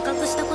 自覚した